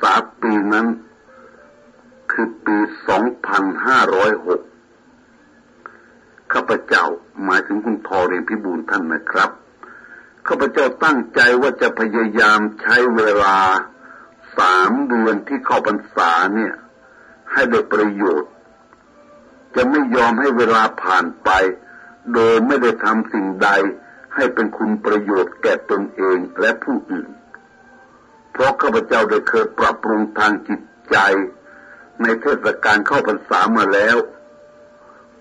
ษาปีนั้น คือปี 2506 ข้าพเจ้าหมายถึงคุณทอเรียนพิบูลท่านนะครับ ข้าพเจ้าตั้งใจว่าจะพยายามใช้เวลาสามเดือนที่เข้าพรรษาเนี่ย ให้ได้ประโยชน์ จะไม่ยอมให้เวลาผ่านไป โดยไม่ได้ทำสิ่งใดให้เป็นคุณประโยชน์แก่ตนเองและผู้อื่น เพราะข้าพเจ้าได้เคยปรับปรุงทางจิตใจ ในเทศกาลเข้าพรรษามาแล้ว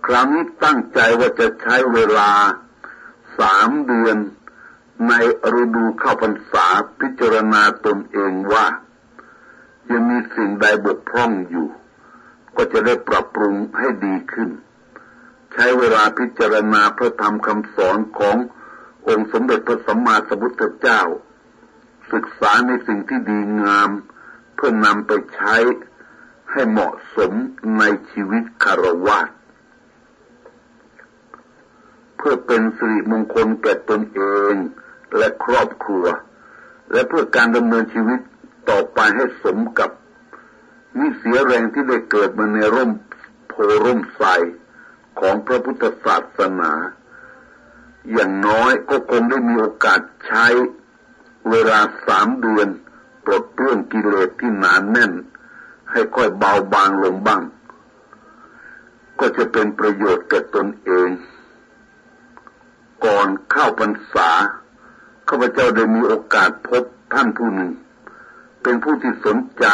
ครั้งนี้ตั้งใจว่าจะใช้เวลาสามเดือนในฤดูเข้าพรรษาพิจารณาตนเองว่ายังมีสิ่งใดบกพร่องอยู่ ก็จะได้ปรับปรุงให้ดีขึ้น ใช้เวลาพิจารณาพระธรรมคำสอนขององค์สมเด็จพระสัมมาสัมพุทธเจ้า ศึกษาในสิ่งที่ดีงาม เพื่อนำไปใช้ให้เหมาะสมในชีวิตคารวะเพื่อเป็นสิริมงคลแก่ตนเองและครอบครัว และเพื่อการดำเนินชีวิตต่อไปให้สมกับนิเสียแรงที่ได้เกิดมาในร่มโพร่มใสของพระพุทธศาสนา อย่างน้อยก็คงได้มีโอกาสใช้ เวลาสามเดือน ปลดเปลื้องกิเลสที่หนานแน่น ให้ค่อยเบาบางลงบ้าง ก็จะเป็นประโยชน์แก่ตนเอง ก่อนเข้าพรรษาข้าพเจ้าได้มีโอกาสพบท่านผู้หนึ่ง เป็นผู้ที่สนใจ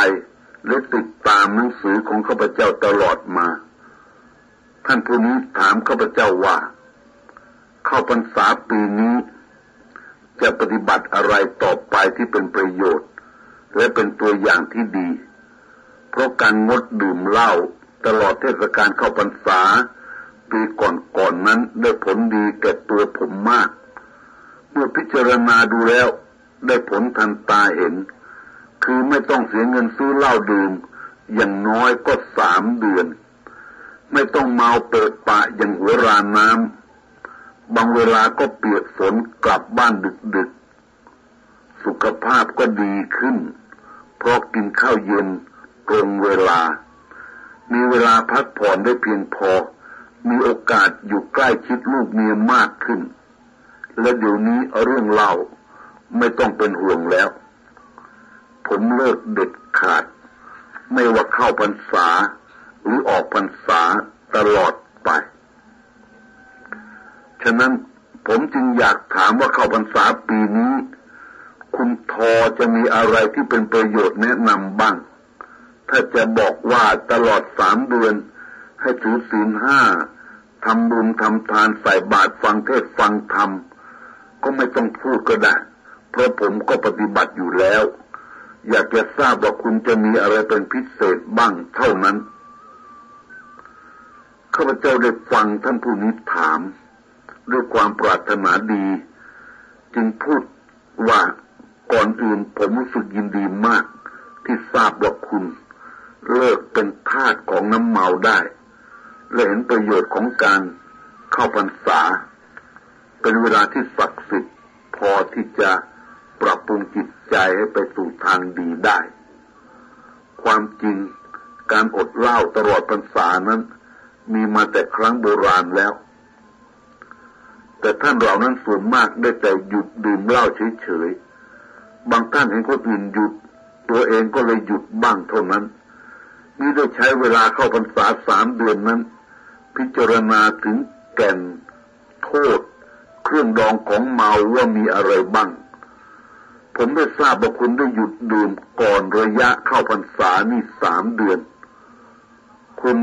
และติดตามหนังสือของข้าพเจ้าตลอดมา ท่านผู้นี้ถามข้าพเจ้าว่า เข้าพรรษาปีนี้ ปฏิบัติอะไรต่อไปที่เป็นประโยชน์ และเป็นตัวอย่างที่ดี เพราะการงดดื่มเหล้าตลอดเทศกาลเข้าพรรษา ปีก่อนๆนนั้นได้ผลดีแก่ตัวผมมาก เมื่อพิจารณาดูแล้วได้ผลทันตาเห็น คือไม่ต้องเสียเงินซื้อเหล้าดื่ม อย่างน้อยก็สามเดือน ไม่ต้องเมาเปิดปะอย่างหัวรานน้ำ บางเวลาก็เปียกฝนกลับบ้านดึกๆสุขภาพก็ดีขึ้น เพราะกินข้าวเย็นตรงเวลา มีเวลาพักผ่อนได้เพียงพอ มีโอกาสอยู่ใกล้ชิดลูกเมียมากขึ้น และเดี๋ยวนี้เรื่องเล่าไม่ต้องเป็นห่วงแล้ว ผมเลิกเด็ดขาด ไม่ว่าเข้าพรรษาหรือออกพรรษาตลอดไป ฉะนั้นผมจึงอยากถามว่าเข้าพรรษาปีนี้ คุณทอจะมีอะไรที่เป็นประโยชน์แนะนำบ้าง ถ้าจะบอกว่าตลอดสามเดือน ให้ถือศีลห้าทำบุญทำทานใส่บาตรฟังเทศฟังธรรม ก็ไม่ต้องพูดก็ได้ เพราะผมก็ปฏิบัติอยู่แล้ว อยากจะทราบว่าคุณจะมีอะไรเป็นพิเศษบ้างเท่านั้นข้าพเจ้าได้ฟังท่านผู้นี้ถาม ด้วยความปรารถนาดี จึงพูดว่าก่อนอื่นผมรู้สึกยินดีมาก ที่ทราบว่าคุณ เลิกเป็นทาสของน้ำเมาได้ และเห็นประโยชน์ของการเข้าพรรษา เป็นเวลาที่ศักดิ์สิทธิ์พอที่จะปรับปรุงจิตใจให้ไปสู่ทางดีได้ ความจริงการอดเหล้าตลอดพรรษานั้น มีมาแต่ครั้งโบราณแล้ว แต่ท่านเรานั้นส่วนมากได้แต่หยุดดื่มเหล้าเฉยๆ บางท่านเห็นคนอื่นหยุด ตัวเองก็เลยหยุดบ้างเท่านั้น นี่ได้ใช้เวลาเข้าพรรษาสามเดือนนั้น พิจารณาถึงแก่น โทษ เครื่องดองของเมาว่ามีอะไรบ้าง ผมได้ทราบว่าคุณได้หยุดดื่มก่อนระยะเข้าพรรษานี่สามเดือน คุณ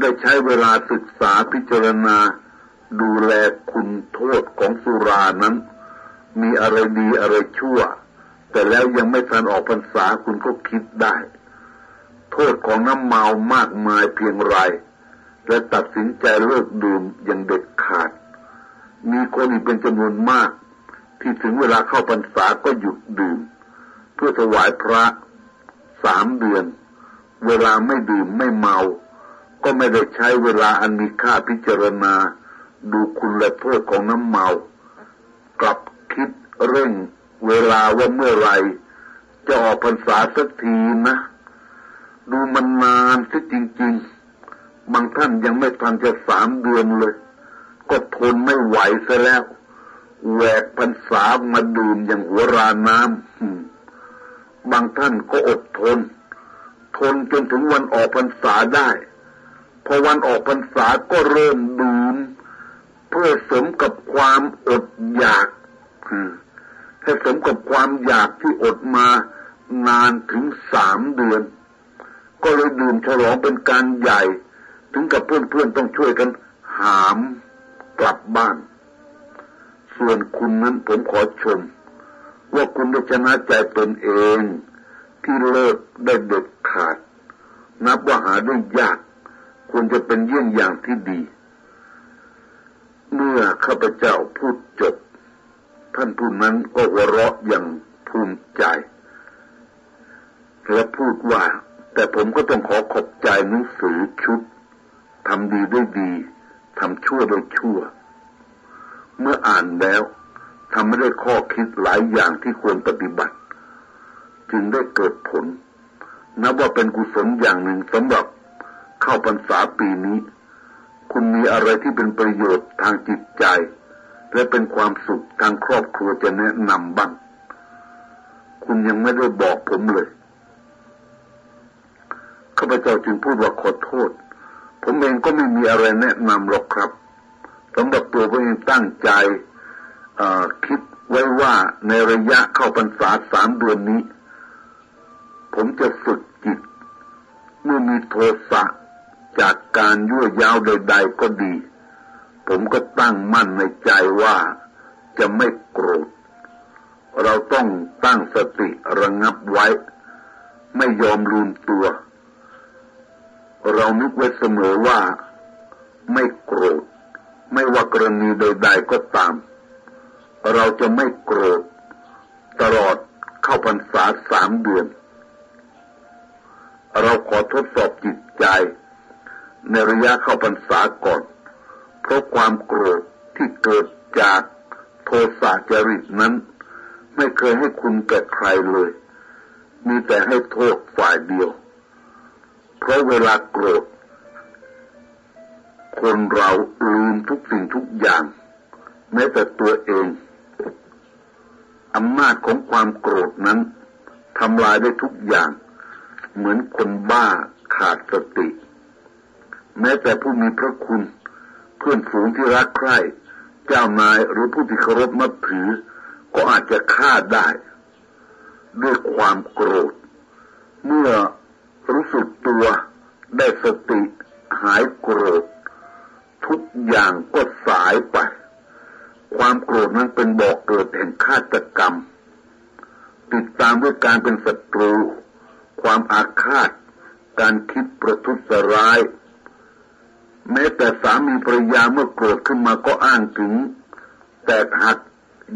ได้ใช้เวลาศึกษาพิจารณา ดูแลคุณโทษของสุรานั้น มีอะไรดีอะไรชั่ว แต่แล้วยังไม่ทันออกพรรษาคุณก็คิดได้ โทษของน้ำเมามากมายเพียงไร และตัดสินใจเลิกดื่มอย่างเด็ดขาด มีคนอีกเป็นจำนวนมาก ที่ถึงเวลาเข้าพรรษาก็หยุดดื่ม เพื่อถวายพระสามเดือน เวลาไม่ดื่มไม่เมา ก็ไม่ได้ใช้เวลาอันมีค่าพิจารณา ดูคุณและโทษของน้ำเมา กลับคิดเร่งเวลาว่าเมื่อไรจะออกพรรษาสักทีนะ ดูมันนานสิจริง ๆ บางท่านยังไม่ทันจะสามเดือนเลย ก็ทนไม่ไหวซะแล้วแหวกพรรษามาดื่มอย่างหัวราน้ำบางท่านก็อดทน ทนจนถึงวันออกพรรษาได้ พอวันออกพรรษาก็เริ่มดื่ม เพื่อสมกับความอดอยากให้สมกับความอยากที่อดมานานถึงสามเดือน ก็เลยดื่มฉลองเป็นการใหญ่ ถึงกับเพื่อนๆต้องช่วยกันหามกลับบ้าน ส่วนคุณนั้นผมขอชม ว่าคุณได้ชนะใจตนเอง ที่เลิกได้เด็ดขาด นับว่าหาได้ยากควรจะเป็นเยี่ยงอย่างที่ดี เมื่อข้าพเจ้าพูดจบ ท่านผู้นั้นก็หัวเราะอย่างภูมิใจ และพูดว่า แต่ผมก็ต้องขอขอบใจหนังสือชุดทำดีด้วยดีทำชั่วด้วยชั่ว เมื่ออ่านแล้วทำไม่ได้ข้อคิดหลายอย่างที่ควรปฏิบัติ จึงได้เกิดผล นับว่าเป็นกุศลอย่างหนึ่งสำหรับเข้าพรรษาปีนี้ คุณมีอะไรที่เป็นประโยชน์ทางจิตใจ และเป็นความสุขทางครอบครัวจะแนะนำบ้าง คุณยังไม่ได้บอกผมเลยข้าพเจ้าจึงพูดว่าขอโทษ ผมเองก็ไม่มีอะไรแนะนำหรอกครับสำหรับตัวผมเองตั้งใจคิดไว้ว่าในระยะเข้าพรรษาสามเดือนนี้ ผมจะฝึกจิต เมื่อมีโทสะ จากการยั่วยาวใดๆก็ดี ผมก็ตั้งมั่นในใจว่าจะไม่โกรธ เราต้องตั้งสติระงับไว้ ไม่ยอมลืมตัว เรานึกไว้เสมอว่าไม่โกรธ ไม่ว่ากรณีใดๆก็ตาม เราจะไม่โกรธ ตลอดเข้าพรรษาสามเดือน เราขอทดสอบจิตใจ ในระยะเข้าพรรษาก่อน เพราะความโกรธที่เกิดจากโทสะจริตนั้น ไม่เคยให้คุณแก่ใครเลย มีแต่ให้โทษฝ่ายเดียว เพราะเวลาโกรธ คนเราลืมทุกสิ่งทุกอย่าง แม้แต่ตัวเองอำนาจของความโกรธนั้นทำลายได้ทุกอย่าง เหมือนคนบ้าขาดสติ ม้แต่ผู้มีพระคุณ เพื่อนฝูงที่รักใคร่ เจ้านายหรือผู้ที่เคารพนับถือ ก็อาจจะฆ่าได้ ด้วยความโกรธ เมื่อรู้สึกตัวได้สติหายโกรธ ทุกอย่างก็สายไป ความโกรธนั้นเป็นบอกเกิดแห่งฆาตกรรม ติดตามด้วยการเป็นศัตรู ความอาฆาต การคิดประทุษร้าย ม้แต่สามีภรรยาเมื่อโกรธขึ้นมาก็อ้างถึง แต่หัก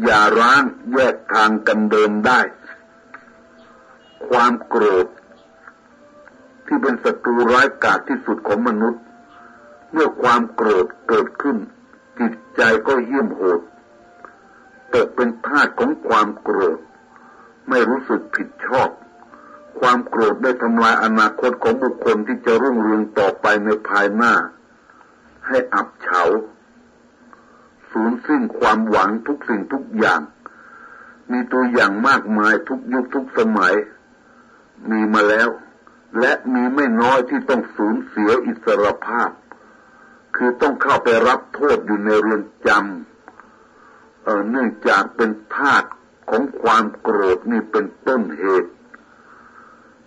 อย่าร้างแยกทางกันเดินได้ ความโกรธ ที่เป็นศัตรูร้ายกาจที่สุดของมนุษย์ เมื่อความโกรธเกิดขึ้น จิตใจก็เยี่ยมโหดตกเป็นทาสของความโกรธ ไม่รู้สึกผิดชอบ ความโกรธได้ทำลายอนาคตของบุคคลที่จะรุ่งเรืองต่อไปในภายหน้า ให้อับเฉา สูญสิ้นความหวังทุกสิ่งทุกอย่าง มีตัวอย่างมากมายทุกยุคทุกสมัย มีมาแล้ว และมีไม่น้อยที่ต้องสูญเสียอิสรภาพ คือต้องเข้าไปรับโทษอยู่ในเรือนจำเเนื่องจากเป็นทาสของความโกรธนี่เป็นต้นเหตุ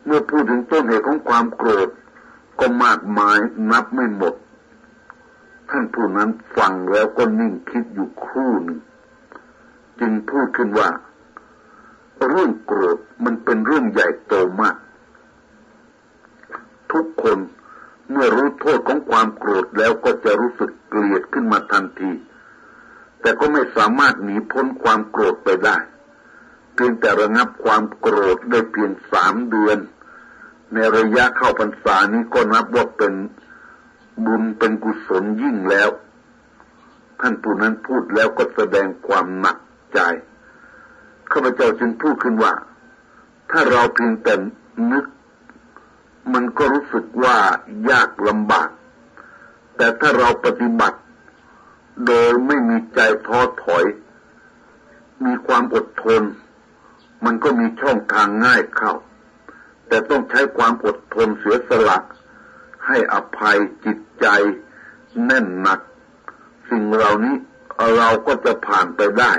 เมื่อพูดถึงต้นเหตุของความโกรธก็มากมายนับไม่หมด ท่านผู้นั้นฟังแล้วก็นิ่งคิดอยู่ครู่หนึ่งจึงพูดขึ้นว่า เรื่องโกรธมันเป็นเรื่องใหญ่โตมาก ทุกคนเมื่อรู้โทษของความโกรธแล้วก็จะรู้สึกเกลียดขึ้นมาทันที แต่ก็ไม่สามารถหนีพ้นความโกรธไปได้ เพียงแต่ระงับความโกรธได้เพียงสามเดือน ในระยะเข้าพรรษานี้ก็นับว่าเป็น บุญเป็นกุศลยิ่งแล้ว ท่านผู้นั้นพูดแล้วก็แสดงความหนักใจข้าพเจ้าจึงพูดขึ้นว่า ถ้าเราเพียงแต่นึก มันก็รู้สึกว่ายากลำบาก แต่ถ้าเราปฏิบัติ โดยไม่มีใจท้อถอย มีความอดทน มันก็มีช่องทางง่ายเข้า แต่ต้องใช้ความอดทนเสียสละ ให้อภัยจิตใจแน่นหนัก สิ่งเหล่านี้เราก็จะผ่านไปได้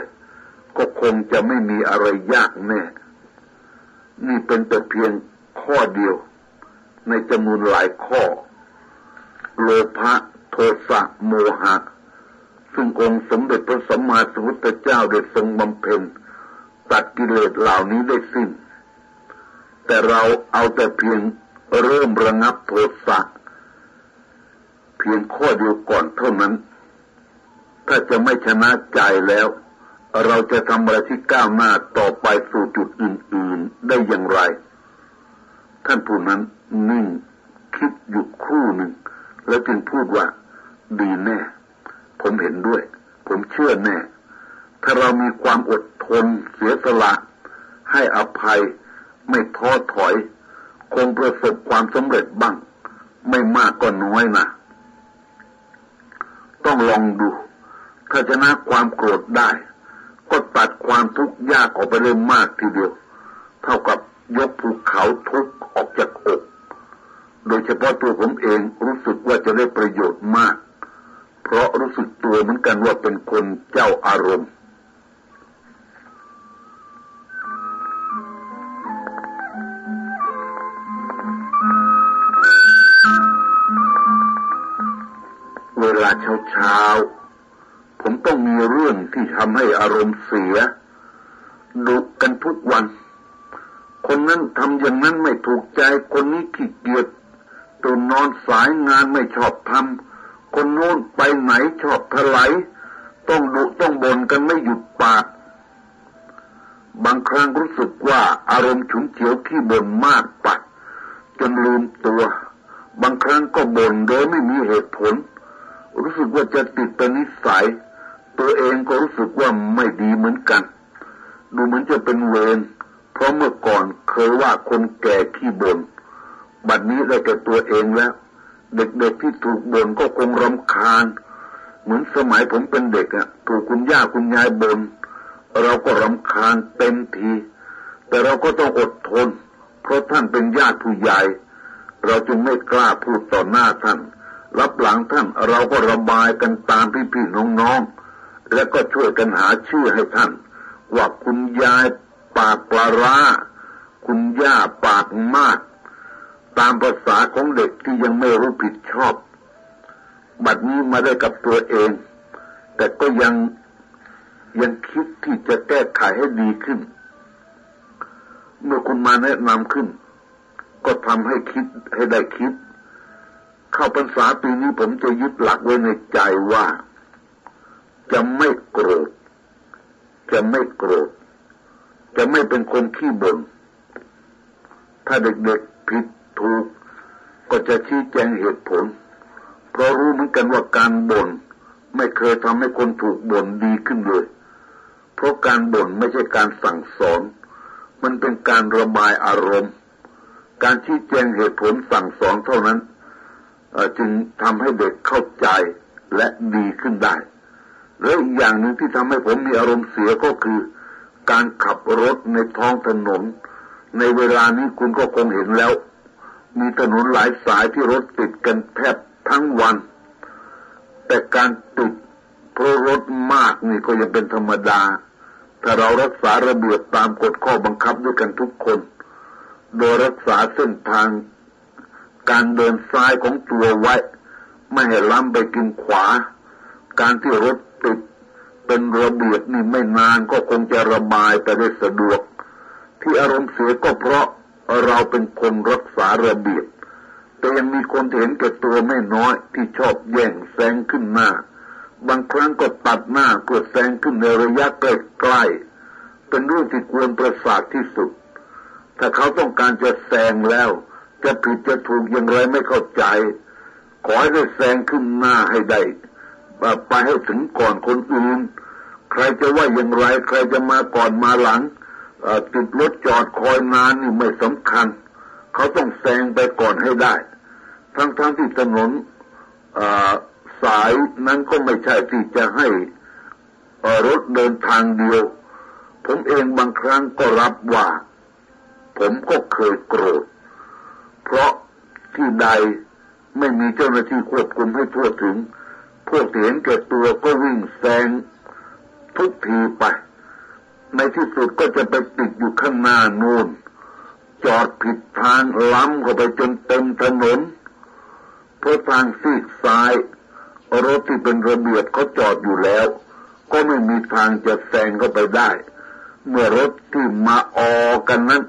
ก็คงจะไม่มีอะไรยากแน่ นี่เป็นแต่เพียงข้อเดียว ในจำนวนหลายข้อ โลภะโทสะโมหะ ซึ่งองค์สมเด็จพระสัมมาสัมพุทธเจ้าได้ทรงบำเพ็ญตัดกิเลสเหล่านี้ได้สิ้น แต่เราเอาแต่เพียง เริ่มระงับโทสะเพียงข้อเดียวก่อนเท่านั้น ถ้าจะไม่ชนะใจแล้ว เราจะทำอะไรที่ก้าวหน้าต่อไปสู่จุดอื่น ๆ ได้อย่างไร ท่านผู้นั้นนิ่งคิดอยู่ครู่หนึ่ง แล้วจึงพูดว่าดีแน่ ผมเห็นด้วย ผมเชื่อแน่ ถ้าเรามีความอดทนเสียสละ ให้อภัยไม่ท้อถอย คงประสบความสำเร็จบ้าง ไม่มากก็น้อยนะต้องลองดู ถ้าชนะความโกรธได้ ก็ตัดความทุกข์ยากออกไปเลยมากทีเดียว เท่ากับยกภูเขาทุกข์ออกจากอก โดยเฉพาะตัวผมเองรู้สึกว่าจะได้ประโยชน์มาก เพราะรู้สึกตัวเหมือนกันว่าเป็นคนเจ้าอารมณ์ เวลาเช้าๆผมต้องมีเรื่องที่ทำให้อารมณ์เสียดุกันทุกวัน คนนั้นทำอย่างนั้นไม่ถูกใจ คนนี้ขี้เกียจตื่นนอนสายงานไม่ชอบทำคนโน้นไปไหนชอบถลายต้องดุต้องบ่นกันไม่หยุดปาก บางครั้งรู้สึกว่าอารมณ์ฉุนเฉียวขี้บ่นมากปจนลืมตัว บางครั้งก็บ่นโดยไม่มีเหตุผล กว่าจะติดเป็นนิสัย ตัวเองก็รู้สึกว่าไม่ดีเหมือนกัน ดูเหมือนจะเป็นเวรเพราะเมื่อก่อนเคยว่าคนแก่ขี้บน่นบัดนี้ได้แก่ตัวเองแล้ว เด็กๆที่ถูกบ่นก็คงรำคาญ เหมือนสมัยผมเป็นเด็กอะถูกคุณย่าคุณยายบน่นเราก็รำคาญเต็มที แต่เราก็ต้องอดทน เพราะท่านเป็นญาติผู้ใหญ่ เราจึงไม่กล้าพูดต่อหน้าท่าน รับหลังท่านเราก็ระบายกันตามพี่ๆน้องๆ และก็ช่วยกันหาชื่อให้ท่าน ว่าคุณยายปากปลาร้า คุณย่าปากมาก ตามภาษาของเด็กที่ยังไม่รู้ผิดชอบ บัดนี้มาได้กับตัวเอง แต่ก็ยังยังคิดที่จะแก้ไขให้ดีขึ้น เมื่อคุณมาแนะนำขึ้น ก็ทำให้คิดให้ได้คิด เข้าพรรษาปีนี้ผมจะยึดหลักไว้ในใจว่า จะไม่โกรธ จะไม่โกรธ จะไม่เป็นคนขี้บน่นถ้าเด็กๆผิดถูก ก็จะชี้แจงเหตุผล เพราะรู้เหมือนกันว่าการบน่นไม่เคยทำให้คนถูกบ่นดีขึ้นเลย เพราะการบ่นไม่ใช่การสั่งสอน มันเป็นการระบายอารมณ์ การชี้แจงเหตุผลสั่งสอนเท่านั้น จึงทำให้เด็กเข้าใจและดีขึ้นได้ แล้วอีกอย่างหนึ่งที่ทำให้ผมมีอารมณ์เสียก็คือ การขับรถในท้องถนน ในเวลานี้คุณก็คงเห็นแล้ว มีถนนหลายสายที่รถติดกันแทบทั้งวัน แต่การติดเพราะรถมากนี่ก็ยังเป็นธรรมดา ถ้าเรารักษาระเบียบตามกฎข้อบังคับด้วยกันทุกคน โดยรักษาเส้นทาง การเดินซ้ายของตัวไว้ ไม่ให้ล้ำไปกินขวา การที่รถติดเป็นระเบียบนี่ไม่นานก็คงจะระบายไปได้สะดวก ที่อารมณ์เสียก็เพราะเราเป็นคนรักษาระเบียบ แต่ยังมีคนเห็นแก่ตัวไม่น้อยที่ชอบแย่งแซงขึ้นหน้า บางครั้งก็ตัดหน้าเพื่อแซงขึ้นในระยะใกล้ๆเป็นเรื่องที่ควรประสาทที่สุด ถ้าเขาต้องการจะแซงแล้ว จะผิดจะถูกอย่างไรไม่เข้าใจ ขอให้ได้แซงขึ้นหน้าให้ได้ไปให้ถึงก่อนคนอื่น ใครจะว่าอย่างไร ใครจะมาก่อนมาหลังติดรถจอดคอยนานนี่ไม่สำคัญ เขาต้องแซงไปก่อนให้ได้ ทั้งๆทที่ถนนสายนั้นก็ไม่ใช่ที่จะให้รถเดินทางเดียว ผมเองบางครั้งก็รับว่า ผมก็เคยโกรธ ใด ไม่มีเจ้าหน้าที่ควบคุมให้ทั่วถึง พวกเห็นแก่ตัวก็วิ่งแซงทุกทีไป ในที่สุดก็จะไปติดอยู่ข้างหน้านู่น จอดผิดทางล้ำเข้าไปจนเต็มถนนเพราะทางซีกซ้าย รถที่เป็นระเบียบเขาจอดอยู่แล้ว ก็ไม่มีทางจะแซงเข้าไปได้ เมื่อรถที่มาออกันนั้น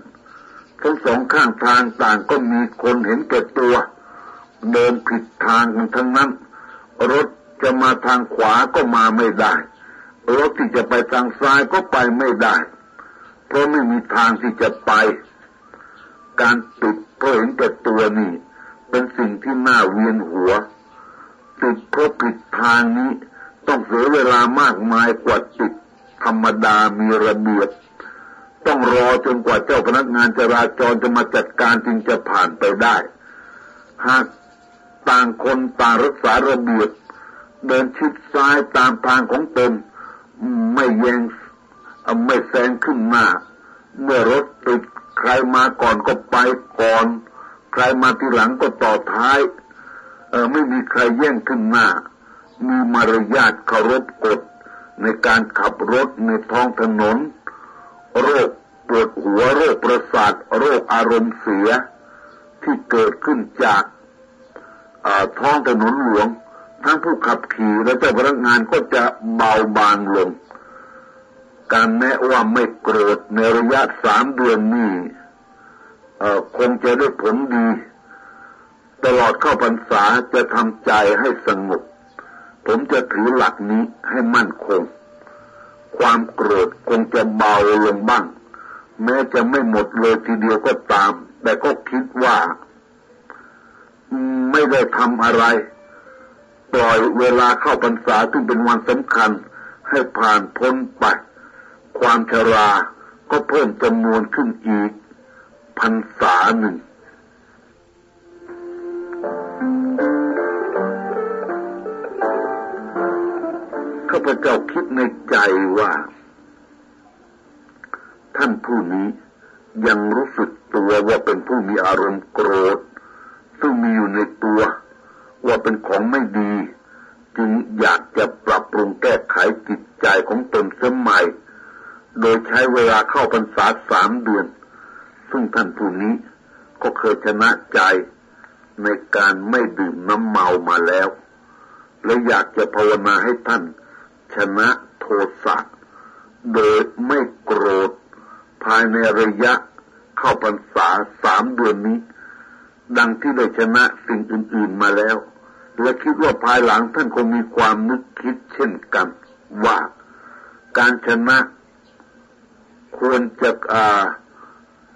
ทั้งสองข้างทางต่างก็มีคนเห็นแก่ตัว เดินผิดทางกันทั้งนั้น รถจะมาทางขวาก็มาไม่ได้ รถที่จะไปทางซ้ายก็ไปไม่ได้ เพราะไม่มีทางที่จะไป การติดเพราะเห็นแต่ตัวนี่เป็นสิ่งที่น่าเวียนหัว ติดเพราะผิดทางนี้ ต้องเสียเวลามากมายกว่าติดธรรมดามีระเบียบ ต้องรอจนกว่าเจ้าพนักงานจราจรจะมาจัดการจึงจะผ่านไปได้ หากต่างคนต่างรักษาระเบียบเดินชิดซ้ายตามทางของตน ไม่แยงไม่แซงขึ้นมาเมื่อรถติดใครมาก่อนก็ไปก่อน ใครมาทีหลังก็ต่อท้ายเออไม่มีใครแย่งขึ้นมามีมารยาทเคารพกฎในการขับรถในท้องถนน โรคปวดหัวโรคประสาทโรคอารมณ์เสียที่เกิดขึ้นจากท้องถนนหลวง ทั้งผู้ขับขี่และเจ้าพนักงานก็จะเบาบางลง การแม้ว่าไม่โกรธในระยะสามเดือนนี้คงจะได้ผลดี ตลอดเข้าพรรษาจะทำใจให้สงบ ผมจะถือหลักนี้ให้มั่นคง ความโกรธคงจะเบาลงบ้าง แม้จะไม่หมดเลยทีเดียวก็ตาม แต่ก็คิดว่า ไม่ได้ทำอะไร ปล่อยเวลาเข้าพรรษาซึ่เป็นวันสำคัญ ให้ผ่านพ้นไป ความชราก็เพิ่มจำนวนขึ้นอีกพรรษาหนึ่ง ข้าพเจ้าคิดในใจว่า ท่านผู้นี้ยังรู้สึกตัวว่าเป็นผู้มีอารมณ์โกรธ ซึ่งมีอยู่ในตัวว่าเป็นของไม่ดี จึงอยากจะปรับปรุงแก้ไขจิตใจของตนเสใหม่ โดยใช้เวลาเข้าพรรษาสามเดือน ซึ่งท่านผู้นี้ก็เคยชนะใจในการไม่ดื่มน้ำเมามาแล้ว และอยากจะภาวนาให้ท่าน ชนะโทสะโดยไม่โกรธ ภายในระยะเข้าพรรษาสามเดือนนี้ ดังที่ได้ชนะสิ่งอื่น ๆมาแล้ว และคิดว่าภายหลังท่านคงมีความนึกคิดเช่นกันว่าการชนะควรจะา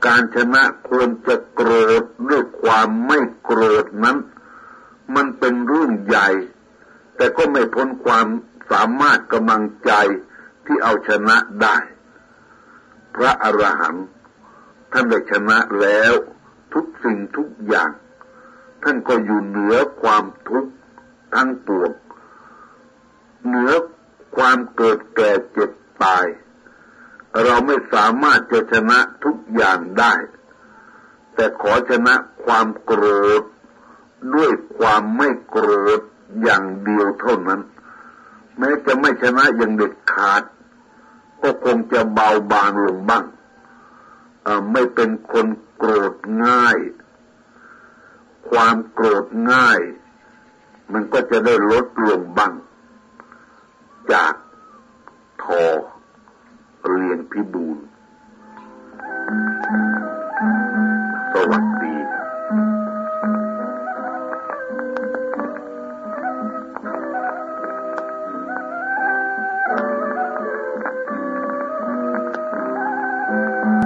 การชนะควรจะโกรธด้วยความไม่โกรธนั้น มันเป็นเรื่องใหญ่ แต่ก็ไม่พ้นความ สามารถกำลังใจที่เอาชนะได้ พระอรหันต์ท่านได้ชนะแล้วทุกสิ่งทุกอย่าง ท่านก็อยู่เหนือความทุกข์ทั้งปวงเหนือความเกิดแก่เจ็บตาย เราไม่สามารถจะชนะทุกอย่างได้ แต่ขอชนะความโกรธ ด้วยความไม่โกรธอย่างเดียวเท่านั้น แม้จะไม่ชนะอย่างเด็ดขาด ก็คงจะเบาบางลงบ้างไม่เป็นคนโกรธง่าย ความโกรธง่าย มันก็จะได้ลดลงบ้าง จากทอเรียนพิบูลสวัสดี